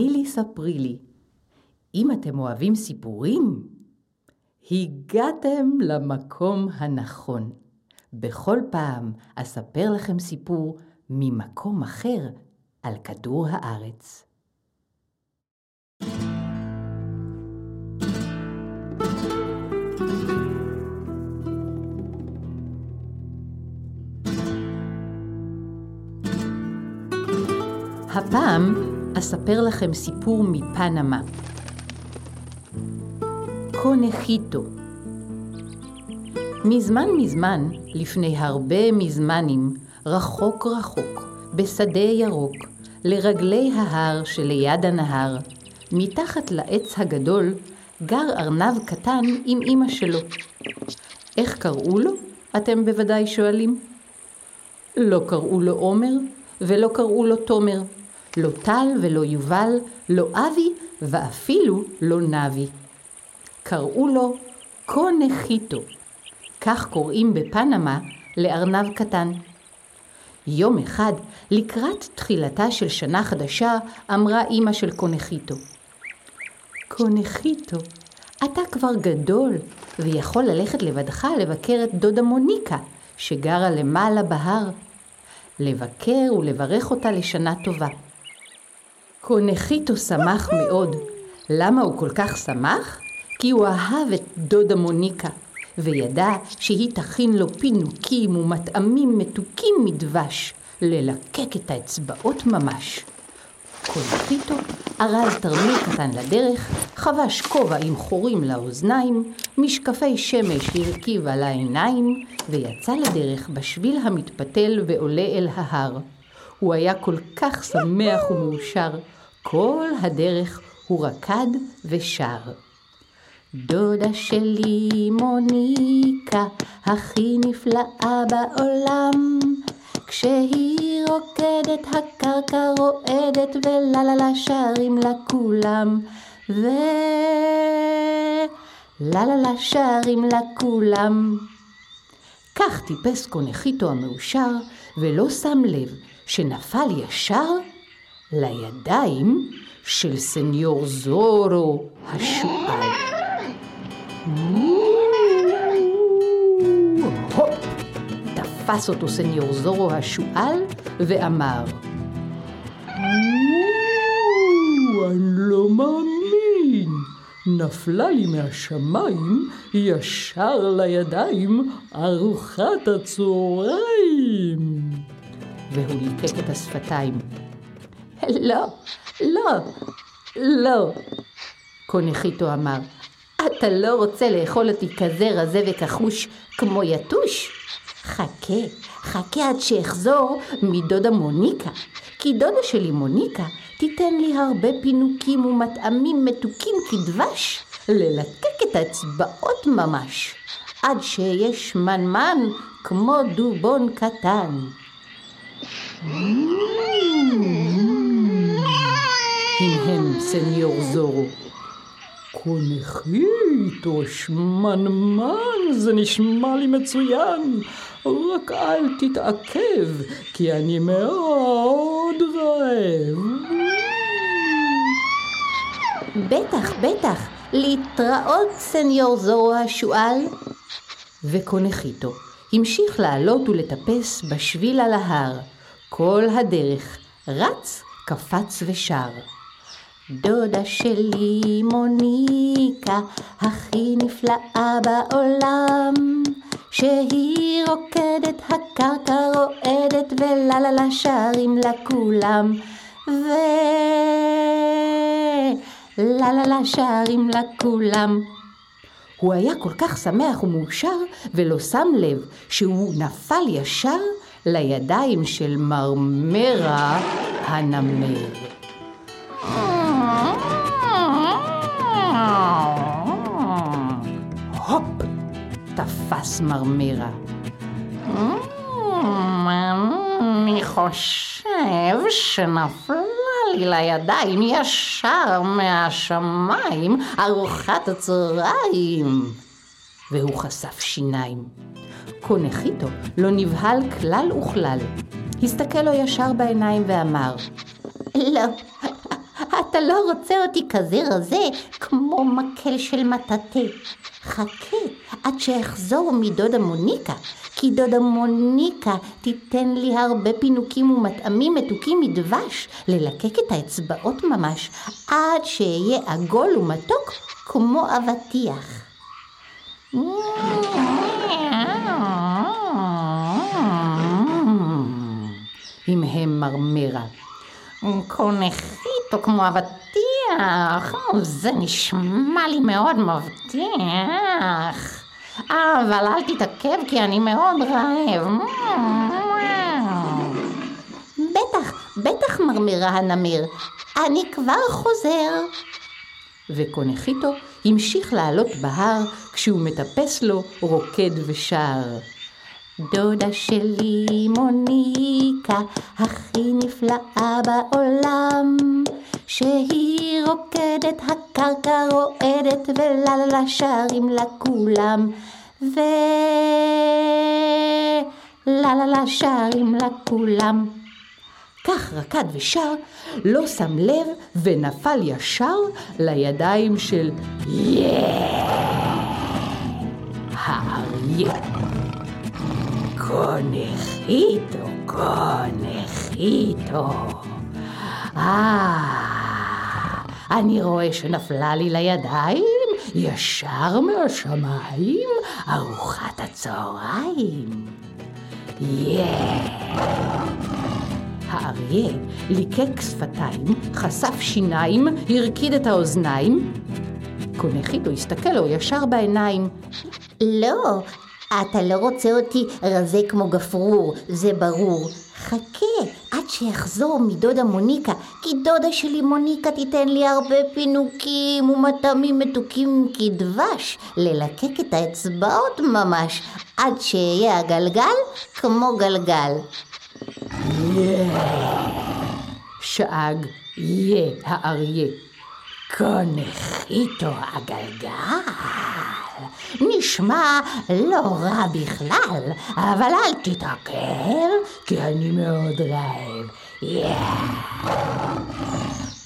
נילי ספרי לי. אם אתם אוהבים סיפורים, הגעתם למקום הנכון. בכל פעם אספר לכם סיפור ממקום אחר על כדור הארץ. הפעם אספר לכם סיפור מפנמה. קונחיטו. מזמן מזמן, לפני הרבה מזמנים, רחוק רחוק, בשדה ירוק, לרגלי ההר שליד הנהר, מתחת לעץ הגדול, גר ארנב קטן עם אמא שלו. איך קראו לו? אתם בוודאי שואלים. לא קראו לו עומר, ולא קראו לו תומר. לא טל ולא יובל, לא אבי, ואפילו לא נבי. קראו לו קונחיטו. כך קוראים בפנמה לארנב קטן. יום אחד, לקראת תחילתה של שנה חדשה, אמרה אמא של קונחיטו. קונחיטו, אתה כבר גדול, ויכול ללכת לבדך לבקר את דודה מוניקה, שגרה למעלה בהר. לבקר ולברך אותה לשנה טובה. קונחיטו שמח מאוד. למה הוא כל כך שמח? כי הוא אהב את דודה מוניקה, וידע שהיא תכין לו פינוקים ומטעמים מתוקים מדבש, ללקק את האצבעות ממש. קונחיטו ארז תרמיל קטן לדרך, חבש כובע עם חורים לאוזניים, משקפי שמש הרכיב על העיניים, ויצא לדרך בשביל המתפתל ועולה אל ההר. הוא היה כל כך שמח ומאושר, כל הדרך הוא רקד ושר. דודה שלי מוניקה, הכי נפלאה בעולם. כשהיא רוקדת הקרקע רועדת ולה לה לה שרים לה כולם. ו... לה לה לה שרים לה כולם. כך טיפס קונחיטו המאושר ולא שם לב שנפל ישר לידיים של סניור זורו השועל. תפס אותו סניור זורו השועל ואמר אני לא מאמין. נפלה לי מהשמיים ישר לידיים ארוחת הצהריים. והוא ליקק את השפתיים. לא, לא, לא, קונחיטו אמר. אתה לא רוצה לאכול אותי כזה רזה וכחוש כמו יתוש? חכה, חכה עד שאחזור מדודה מוניקה. כי דודה שלי מוניקה תיתן לי הרבה פינוקים ומטעמים מתוקים כדבש, ללקק את האצבעות ממש, עד שאהיה שמנמן כמו דובון קטן. הנהן סניור זורו. קונחיטו, שמנמן, זה נשמע לי מצוין. רק אל תתעכב, כי אני מאוד רעב. בטח, בטח, להתראות סניור זורו השועל. וקונחיטו המשיך לעלות ולטפס בשביל על ההר. כל הדרך רץ, קפץ ושר. דודה שלי מוניקה, הכי נפלאה בעולם. שהיא רוקדת, הקרקע רועדת, ולה לה לה שרים לה כולם. ו... לה לה לה שרים לה כולם. הוא היה כל כך שמח ומאושר, ולא שם לב שהוא נפל ישר לידיים של מרמרה הנמר. הופ! תפס מרמירה. אני חושב שנפלה לי לידיים ישר מהשמיים ארוחת הצהריים. והוא חשף שיניים. קונחיתו לא נבהל כלל וכלל. הסתכל לו ישר בעיניים ואמר, לא, אתה לא רוצה אותי כזה רזה כמו מקל של מטאטא. חכה עד שאחזור מדודה מוניקה, כי דודה מוניקה תיתן לי הרבה פינוקים ומטעמים מתוקים מדבש, ללקק את האצבעות ממש, עד שאהיה עגול ומתוק כמו אבטיח. המהם מרמרה. קונכיתו כמו אבטיח, זה נשמע לי מאוד מבטיח. אבל אל תתעכב כי אני מאוד רעב. בטח, בטח מרמירה הנמיר, אני כבר חוזר. וקונחיתו המשיך לעלות בהר כשהוא מטפס לו רוקד ושר. דודה שלי מוניקה, הכי נפלאה בעולם, שהיא רוקדת, הקרקע רועדת, וללה שרים לה כולם, וללה שרים לה כולם. כך רקד ושר, לא שם לב ונפל ישר לידיים של האריה. קונחיתו, קונחיתו. אה, אני רואה שנפלה לי לידיים ישר מהשמיים ארוחת הצהריים. Yeah. האריה ליקק שפתיים, חשף שיניים, הרקיד את האוזניים. קונחיתו הסתכל לו ישר בעיניים. לא, אתה לא רוצה אותי רזה כמו גפרור, זה ברור. חכה עד שיחזור מדודה מוניקה, כי דודה שלי מוניקה תיתן לי הרבה פינוקים ומטעמים מתוקים כדבש, ללקק את האצבעות ממש, עד שאהיה הגלגל כמו גלגל. שאג יה האריה. קונחיתו הגלגל. נשמע לא רע בכלל, אבל אל תתעכב, כי אני מאוד רעב.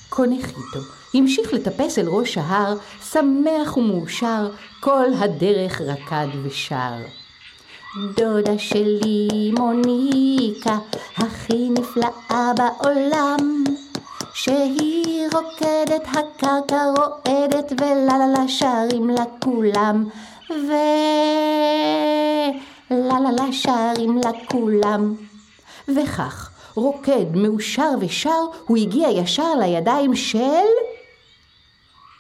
קונחיתו המשיך לטפס אל ראש ההר, שמח ומאושר, כל הדרך רקד ושר. דודה שלי מוניקה, הכי נפלאה בעולם, שהיא רוקדת, הקרקע רועדת, וללה שרים לה כולם, וללה שרים לה כולם. וכך, רוקד, מאושר ושר, הוא הגיע ישר לידיים של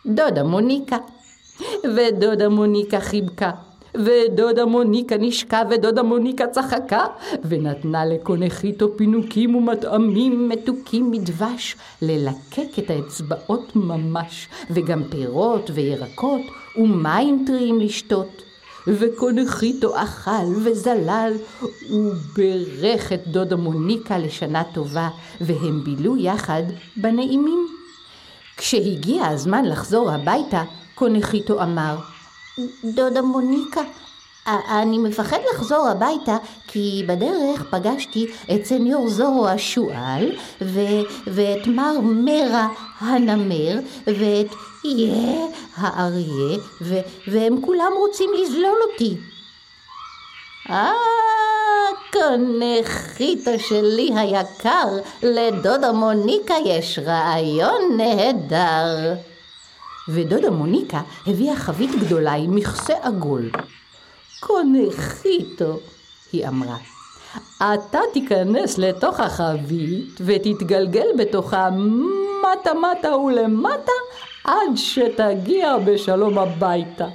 דודה מוניקה. ודודה מוניקה חיבקה. ודודה מוניקה נשקה ודודה מוניקה צחקה ונתנה לקונחיתו פינוקים ומטעמים מתוקים מדבש ללקק את האצבעות ממש וגם פירות וירקות ומים טריים לשתות וקונחיתו אכל וזלל וברך את דודה מוניקה לשנה טובה והם בילו יחד בנעימים. כשהגיע הזמן לחזור הביתה קונחיתו אמר דודה מוניקה, אני מפחד לחזור הביתה כי בדרך פגשתי את סניור זורו השועל ו- ואת מר מרה הנמר ואת יה האריה ו- והם כולם רוצים לזלול אותי. אה, קונחיתו שלי היקר, לדודה מוניקה יש רעיון נהדר. ודודה מוניקה הביאה חבית גדולה עם מכסה עגול. קונחיתו, היא אמרה, אתה תיכנס לתוך החבית ותתגלגל בתוכה מטה מטה ולמטה עד שתגיע בשלום הביתה.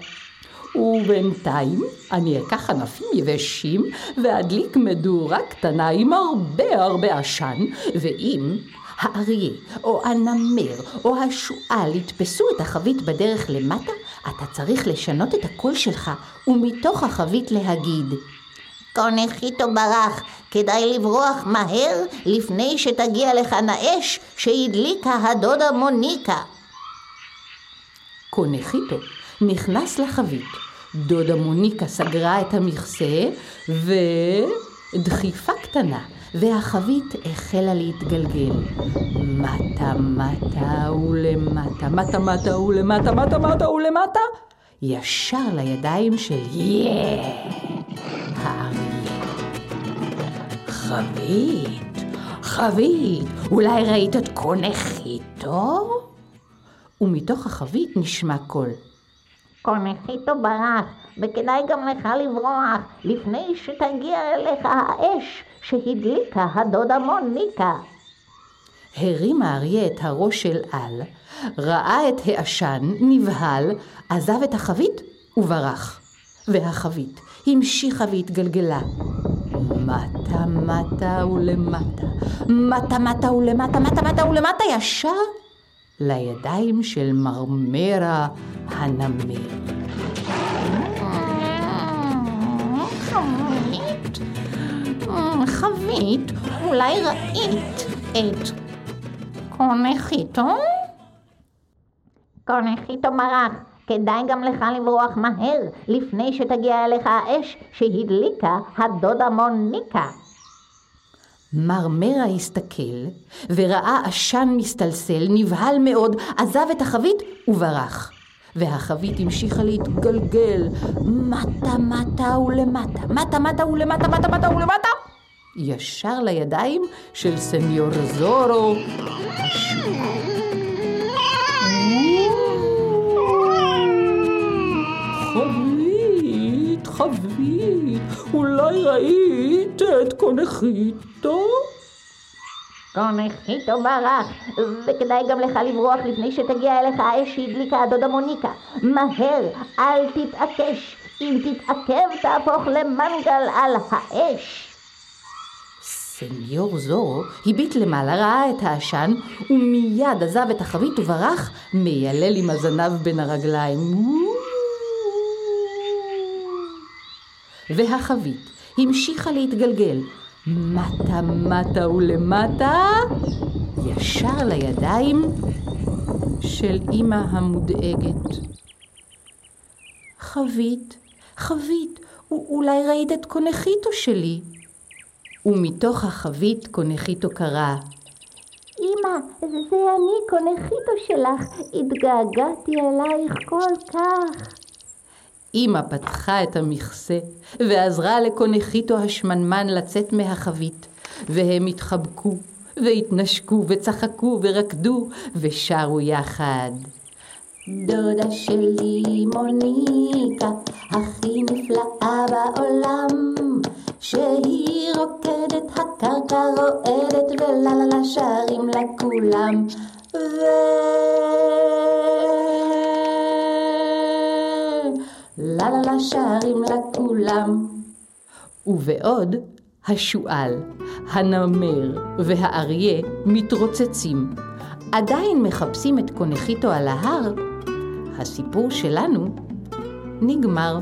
ובינתיים אני אקח ענפים יבשים ואדליק מדורה קטנה עם הרבה הרבה עשן, ואם האריה, או הנמר, או השועל יתפסו את החבית בדרך למטה, אתה צריך לשנות את הקול שלך, ומתוך החבית להגיד קונחיתו ברח, כדאי לברוח מהר לפני שתגיע לכאן האש שהדליקה הדודה מוניקה. קונחיתו נכנס לחבית. דודה מוניקה סגרה את המכסה, ודחיפה קטנה, והחבית החלה להתגלגל. מטה מטה ולמטה, מטה מטה ולמטה, מטה מטה ולמטה, ישר לידיים של יא, האריה. חבית, חבית, אולי ראית את קונחיתו? ומתוך החבית נשמע קול. קונחיתו ברח, וכדאי גם לך לברוח לפני שתגיע אליך האש שהדליקה הדודה מוניקה. הרים האריה את הראש של על, ראה את העשן, נבהל, עזב את החבית וברח. והחבית המשיכה והתגלגלה. מטה מטה ולמטה, מטה מטה ולמטה, מטה מטה ולמטה, ישר לידיים של מרמרה הנמר. חבית, חבית, אולי ראית את קונחיתו? קונחיתו ברח, כדאי גם לך לברוח מהר לפני שתגיע אליך האש שהדליקה הדודה מוניקה. מרמרה הסתכל וראה עשן מסתלסל, נבהל מאוד, עזב את החבית וברח. והחבית המשיכה להתגלגל. מטה מטה ולמטה, מטה מטה ולמטה, מטה מטה ולמטה, ישר לידיים של סניור זורו. חבית, חבית, אולי ראית את קונחיתו? קונחיתו ברח, וכדאי גם לך לברוח לפני שתגיע אליך האש שהדליקה הדודה מוניקה. מהר, אל תתעקש, אם תתעכב תהפוך למנגל על האש. סניור זורו הביט למעלה, ראה את העשן, ומיד עזב את החבית וברח, מיילל עם הזנב בין הרגליים. והחבית המשיכה להתגלגל, מטה מטה ולמטה, ישר לידיים של אמא המודאגת. חבית, חבית, אולי ראית את קונחיתו שלי? ומתוך החבית קונחיתו קרא, אמא, זה אני, קונחיתו שלך, התגעגעתי אלייך כל כך. אמא פתחה את המכסה ועזרה לקונחיתו השמנמן לצאת מהחבית, והם התחבקו והתנשקו וצחקו ורקדו ושרו יחד. דודה שלי מוניקה, הכי נפלאה בעולם, שהיא רוקדת, הקרקע רועדת, ולה לה לה שרים לה כולם. לה לה לה שרים לה כולם. ובעוד השועל, הנמר והאריה מתרוצצים, עדיין מחפשים את קונחיתו על ההר, הסיפור שלנו נגמר.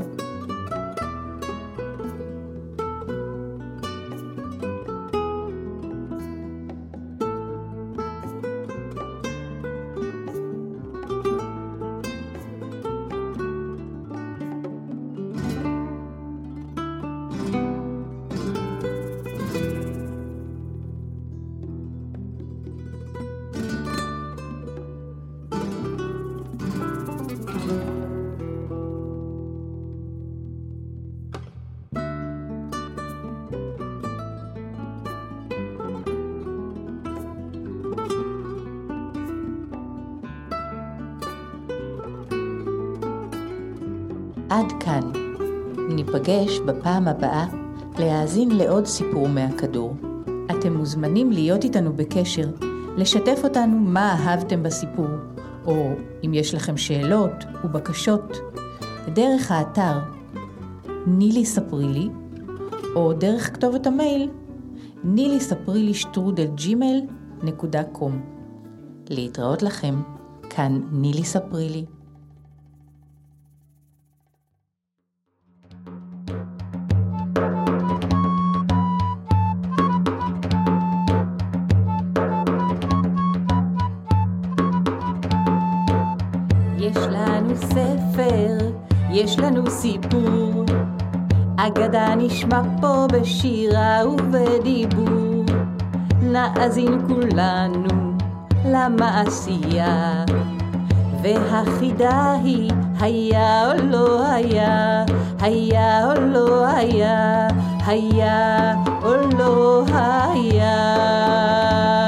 עד כאן. ניפגש בפעם הבאה להאזין לעוד סיפור מהכדור. אתם מוזמנים להיות איתנו בקשר, לשתף אותנו מה אהבתם בסיפור, או אם יש לכם שאלות ובקשות, דרך האתר נילי ספרי לי, או דרך כתובת המייל נילי ספרי לי שטרודל ג'ימל להתראות לכם, כאן נילי ספרילי. יש סיפור, אגדה נשמע פה בשירה ובדיבור. נאזין כולנו למעשייה, והחידה היא היה או לא היה, היה או לא היה, היה או לא היה.